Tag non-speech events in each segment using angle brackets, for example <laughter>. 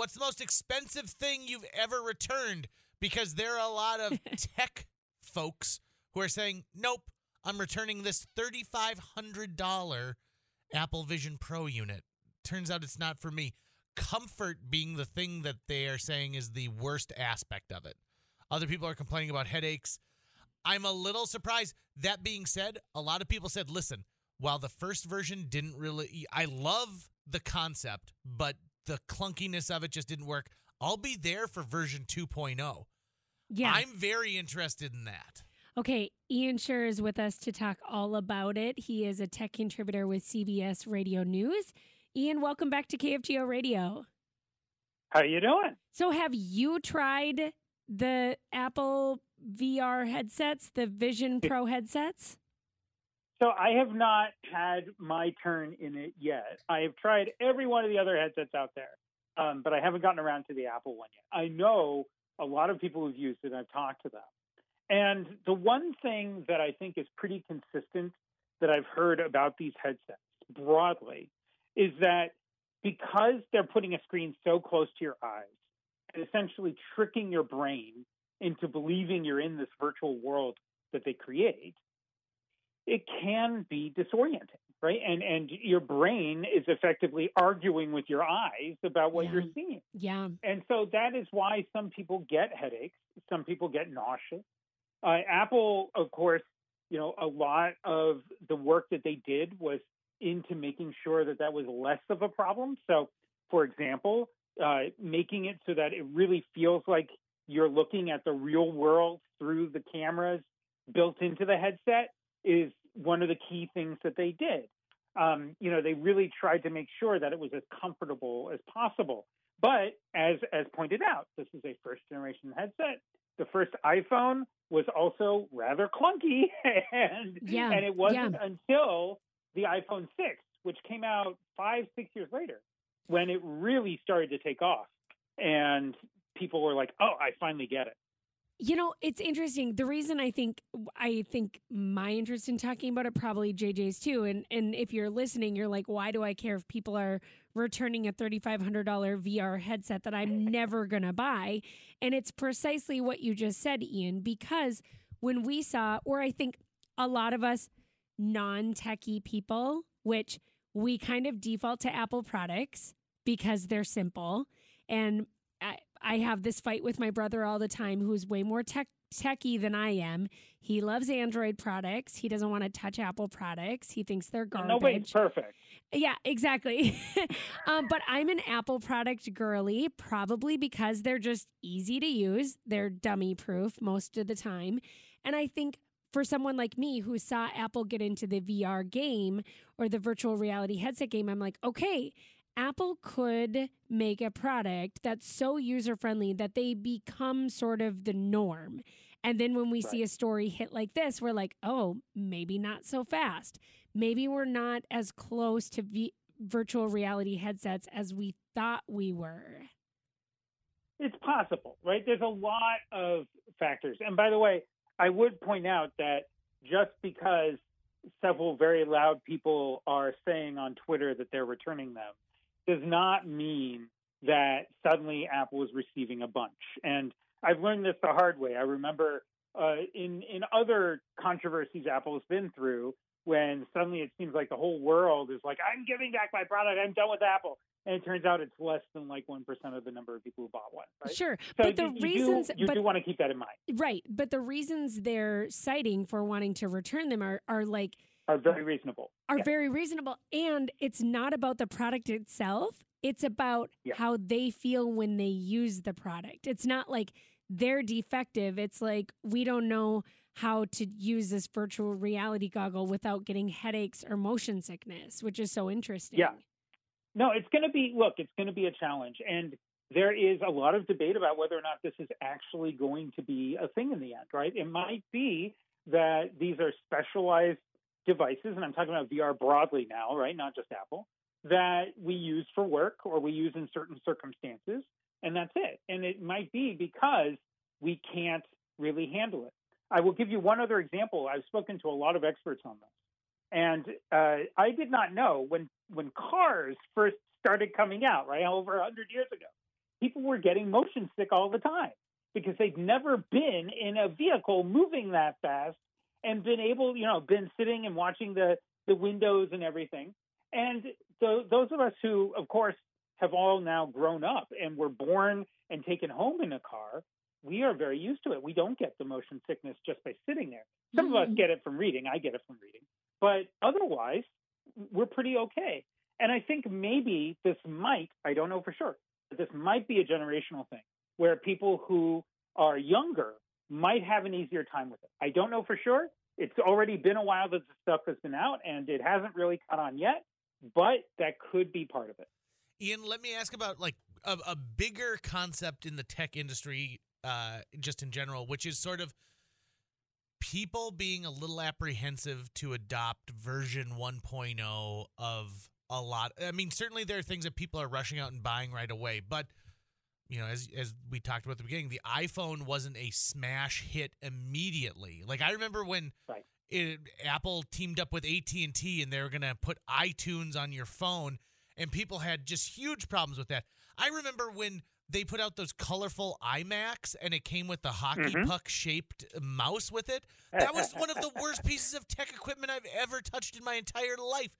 what's the most expensive thing you've ever returned? Because there are a lot of <laughs> tech folks who are saying, nope, I'm returning this $3,500 Apple Vision Pro unit. Turns out it's not for me. Comfort being the thing that they are saying is the worst aspect of it. Other people are complaining about headaches. I'm a little surprised. That being said, a lot of people said, listen, while the first version didn't really, I love the concept, but the clunkiness of it just didn't work. I'll be there for version 2.0. Yeah. I'm very interested in that. Okay, Ian Sherr is with us to talk all about it. He is a tech contributor with CBS Radio News. Ian, welcome back to KFGO Radio. How are you doing? So, have you tried the Apple VR headsets, the Vision Pro <laughs> headsets? So I have not had my turn in it yet. I have tried every one of the other headsets out there, um, but I haven't gotten around to the Apple one yet. I know a lot of people who've used it. I've talked to them. And the one thing that I think is pretty consistent that I've heard about these headsets broadly is that because they're putting a screen so close to your eyes and essentially tricking your brain into believing you're in this virtual world that they create, it can be disorienting, right? And and your brain is effectively arguing with your eyes about what Yeah. you're seeing. Yeah. And so that is why some people get headaches, some people get nauseous. Uh, Apple, of course, you know, a lot of the work that they did was into making sure that that was less of a problem. So, for example, uh, making it so that it really feels like you're looking at the real world through the cameras built into the headset is one of the key things that they did. Um, you know, they really tried to make sure that it was as comfortable as possible. But as as pointed out, this is a first generation headset. The first iPhone was also rather clunky, <laughs> and Yeah, and it wasn't until the iPhone six, which came out five six years later, when it really started to take off, and people were like, "Oh, I finally get it." You know, it's interesting. The reason I think I think my interest in talking about it probably JJ's too. And and if you're listening, you're like, why do I care if people are returning a thirty five hundred dollar VR headset that I'm <laughs> never gonna buy? And it's precisely what you just said, Ian, because when we saw, or I think a lot of us non techie people, which we kind of default to Apple products because they're simple. And I, have this fight with my brother all the time who's way more tech techie than I am. He loves Android products. He doesn't want to touch Apple products. He thinks they're garbage. Nobody's perfect. Yeah, exactly. <laughs> um, but I'm an Apple product girly, probably because they're just easy to use. They're dummy proof most of the time. And I think for someone like me who saw Apple get into the VR game or the virtual reality headset game, I'm like, okay, Apple could make a product that's so user friendly that they become sort of the norm. And then when we see a story hit like this, we're like, oh, maybe not so fast. Maybe we're not as close to v- virtual reality headsets as we thought we were. It's possible, right? There's a lot of factors. And by the way, I would point out that just because several very loud people are saying on Twitter that they're returning them does not mean that suddenly Apple is receiving a bunch. And I've learned this the hard way. I remember uh, in in other controversies Apple has been through when suddenly it seems like the whole world is like, I'm giving back my product, I'm done with Apple. And it turns out it's less than like 1% of the number of people who bought one. Right? Sure. So but the you, you reasons do, you but do want to keep that in mind. right, but the reasons they're citing for wanting to return them are are like Are very reasonable. are very reasonable and it's not about the product itself it's about how they feel when they use the product it's not like they're defective it's like we don't know how to use this virtual reality goggle without getting headaches or motion sickness which is so interesting Yeah. No, it's going to be, look, it's going to be a challenge. And there is a lot of debate about whether or not this is actually going to be a thing in the end, right? It might be that these are specialized devices, and I'm talking about VR broadly now, right? Not just Apple, that we use for work or we use in certain circumstances, and that's it. And it might be because we can't really handle it. I will give you one other example. I've spoken to a lot of experts on this. And uh, I did not know when when cars first started coming out, right, over 100 years ago, people were getting motion sick all the time because they'd never been in a vehicle moving that fast and been able, you know, been sitting and watching the the windows and everything. And so those of us who, of course, have all now grown up and were born and taken home in a car, we are very used to it. We don't get the motion sickness just by sitting there. Some mm-hmm. of us mm-hmm. get it from reading. I get it from reading. But otherwise, we're pretty okay. And I think maybe this might, I don't know for sure, but this might be a generational thing where people who are younger might have an easier time with it. I don't know for sure. It's already been a while that the stuff has been out and it hasn't really caught on yet, but that could be part of it. Ian, let me ask about like a, a bigger concept in the tech industry, uh, just in general, which is sort of people being a little apprehensive to adopt version 1.0 of a lot. I mean, certainly there are things that people are rushing out and buying right away, but you know, as as we talked about at the beginning, the iPhone wasn't a smash hit immediately. Like I remember when right. it, Apple teamed up with AT and T, and they were going to put iTunes on your phone, and people had just huge problems with that. I remember when they put out those colorful iMacs, and it came with the hockey mm-hmm. puck shaped mouse with it. That was one of the <laughs> worst pieces of tech equipment I've ever touched in my entire life.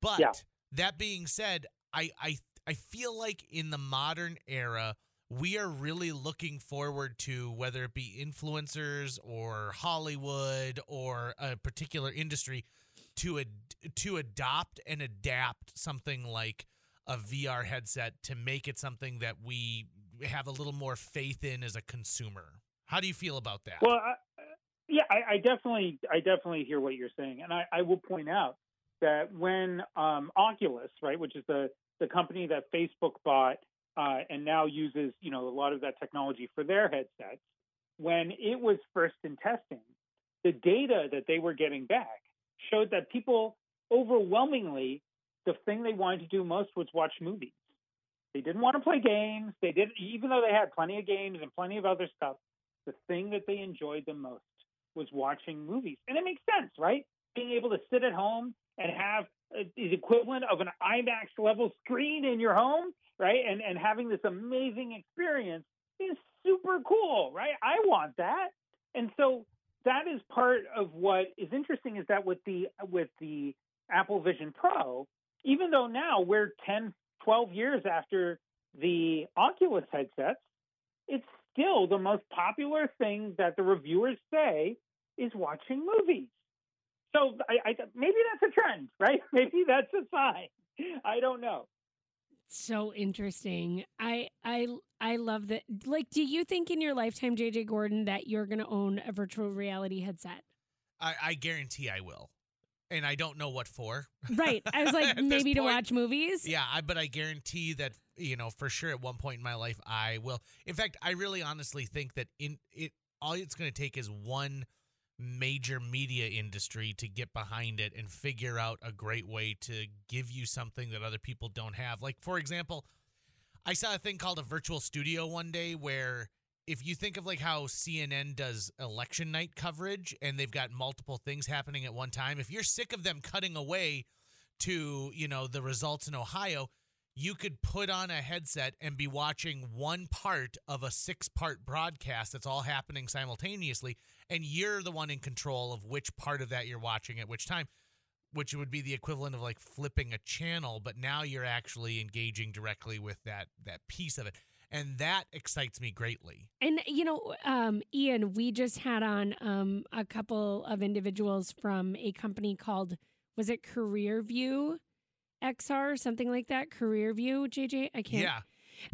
But yeah. that being said, I I I feel like in the modern era, we are really looking forward to whether it be influencers or Hollywood or a particular industry to ad- to adopt and adapt something like a VR headset to make it something that we have a little more faith in as a consumer. How do you feel about that? Well, I, yeah, I, I, definitely, I definitely hear what you're saying, and I, I will point out that when um, Oculus, right, which is the the company that Facebook bought uh, and now uses, you know, a lot of that technology for their headsets, when it was first in testing, the data that they were getting back showed that people overwhelmingly, the thing they wanted to do most was watch movies. They didn't want to play games. They didn't, even though they had plenty of games and plenty of other stuff. The thing that they enjoyed the most was watching movies, and it makes sense, right? Being able to sit at home and have Uh, the equivalent of an IMAX level screen in your home, right? And and having this amazing experience is super cool, right? I want that. And so that is part of what is interesting is that with the with the Apple Vision Pro, even though now we're 10, 12 years after the Oculus headsets, it's still the most popular thing that the reviewers say is watching movies. So I, I, maybe that's a trend, <laughs> right? Maybe that's a sign. I don't know. So interesting. I I I love that. Like, do you think in your lifetime, JJ Gordon, that you're going to own a virtual reality headset? I, I guarantee I will and I don't know what for. Right. I was like, <laughs> maybe to watch movies. Yeah, I, but I guarantee that you know for sure at one point in my life I will. In fact, I really honestly think that in it all it's going to take is one major media industry to get behind it and figure out a great way to give you something that other people don't have. Like, for example, I saw a thing called a virtual studio one day where if you think of like how CNN does election night coverage and they've got multiple things happening at one time, if you're sick of them cutting away to, you know, the results in Ohio, you could put on a headset and be watching one part of a six part broadcast that's all happening simultaneously. And you're the one in control of which part of that you're watching at which time, which would be the equivalent of like flipping a channel. But now you're actually engaging directly with that, that piece of it. And that excites me greatly. And, you know, um, Ian, we just had on um, a couple of individuals from a company called, was it Career View? XR, or something like that. Career View, JJ. I can't. Yeah.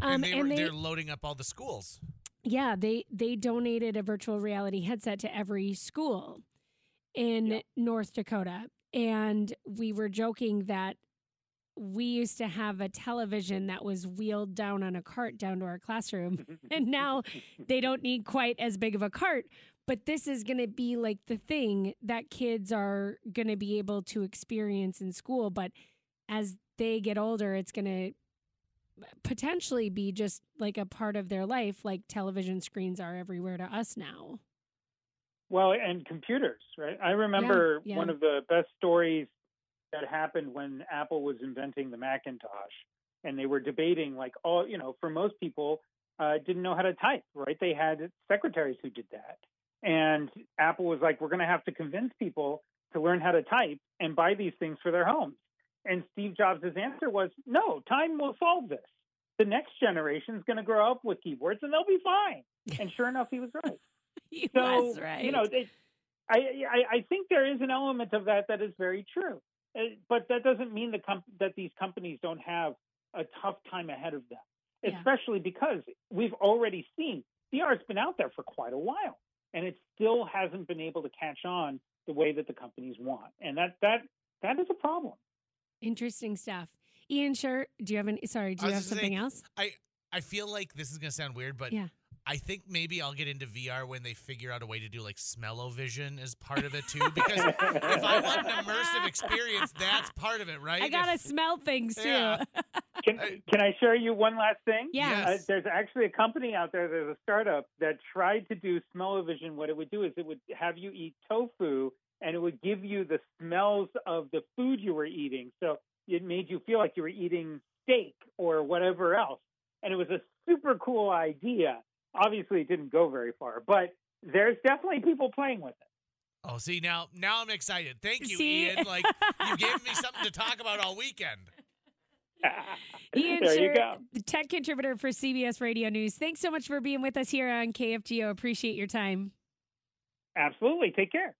Um, and, they and were, they, they're loading up all the schools. Yeah, they they donated a virtual reality headset to every school in yeah. North Dakota, and we were joking that we used to have a television that was wheeled down on a cart down to our classroom, <laughs> <laughs> and now they don't need quite as big of a cart. But this is going to be like the thing that kids are going to be able to experience in school. But as they get older, it's going to potentially be just like a part of their life, like television screens are everywhere to us now. Well, and computers, right? I remember yeah, yeah. one of the best stories that happened when Apple was inventing the Macintosh and they were debating like, oh, you know, for most people, uh, didn't know how to type, right? They had secretaries who did that, and Apple was like, we're going to have to convince people to learn how to type and buy these things for their homes. And Steve Jobs' answer was, no, time will solve this. The next generation is going to grow up with keyboards and they'll be fine. <laughs> And sure enough, he was right. <laughs> he so, was right. you know, it, I, I, I think there is an element of that that is very true. Uh, But that doesn't mean the com- that these companies don't have a tough time ahead of them, Yeah. especially because we've already seen VR's been out there for quite a while, and it still hasn't been able to catch on the way that the companies want, and that that that is a problem. Interesting stuff. Ian, Sherr. Do you have any? Sorry, do you have just saying- something else? I I feel like this is gonna sound weird, but Yeah. I think maybe I'll get into VR when they figure out a way to do like smell-o-vision as part of it too. Because if I want an immersive experience, that's part of it, right? I gotta If- smell things too. Yeah. <laughs> Can, I- can I share you one last thing? Yeah. Uh, there's actually a company out there, there's a startup that tried to do smell-o-vision. What it would do is it would have you eat tofu and it would give you the smells of the food you were eating. So it made you feel like you were eating steak or whatever else. And it was a super cool idea. Obviously, it didn't go very far, but there's definitely people playing with it. Oh, see now, now I'm excited. Thank you, See? Ian. Like you gave me something to talk about all weekend. <laughs> Ian there Sherr, you go. the tech contributor for CBS Radio News. Thanks so much for being with us here on KFGO. Appreciate your time. Absolutely. Take care.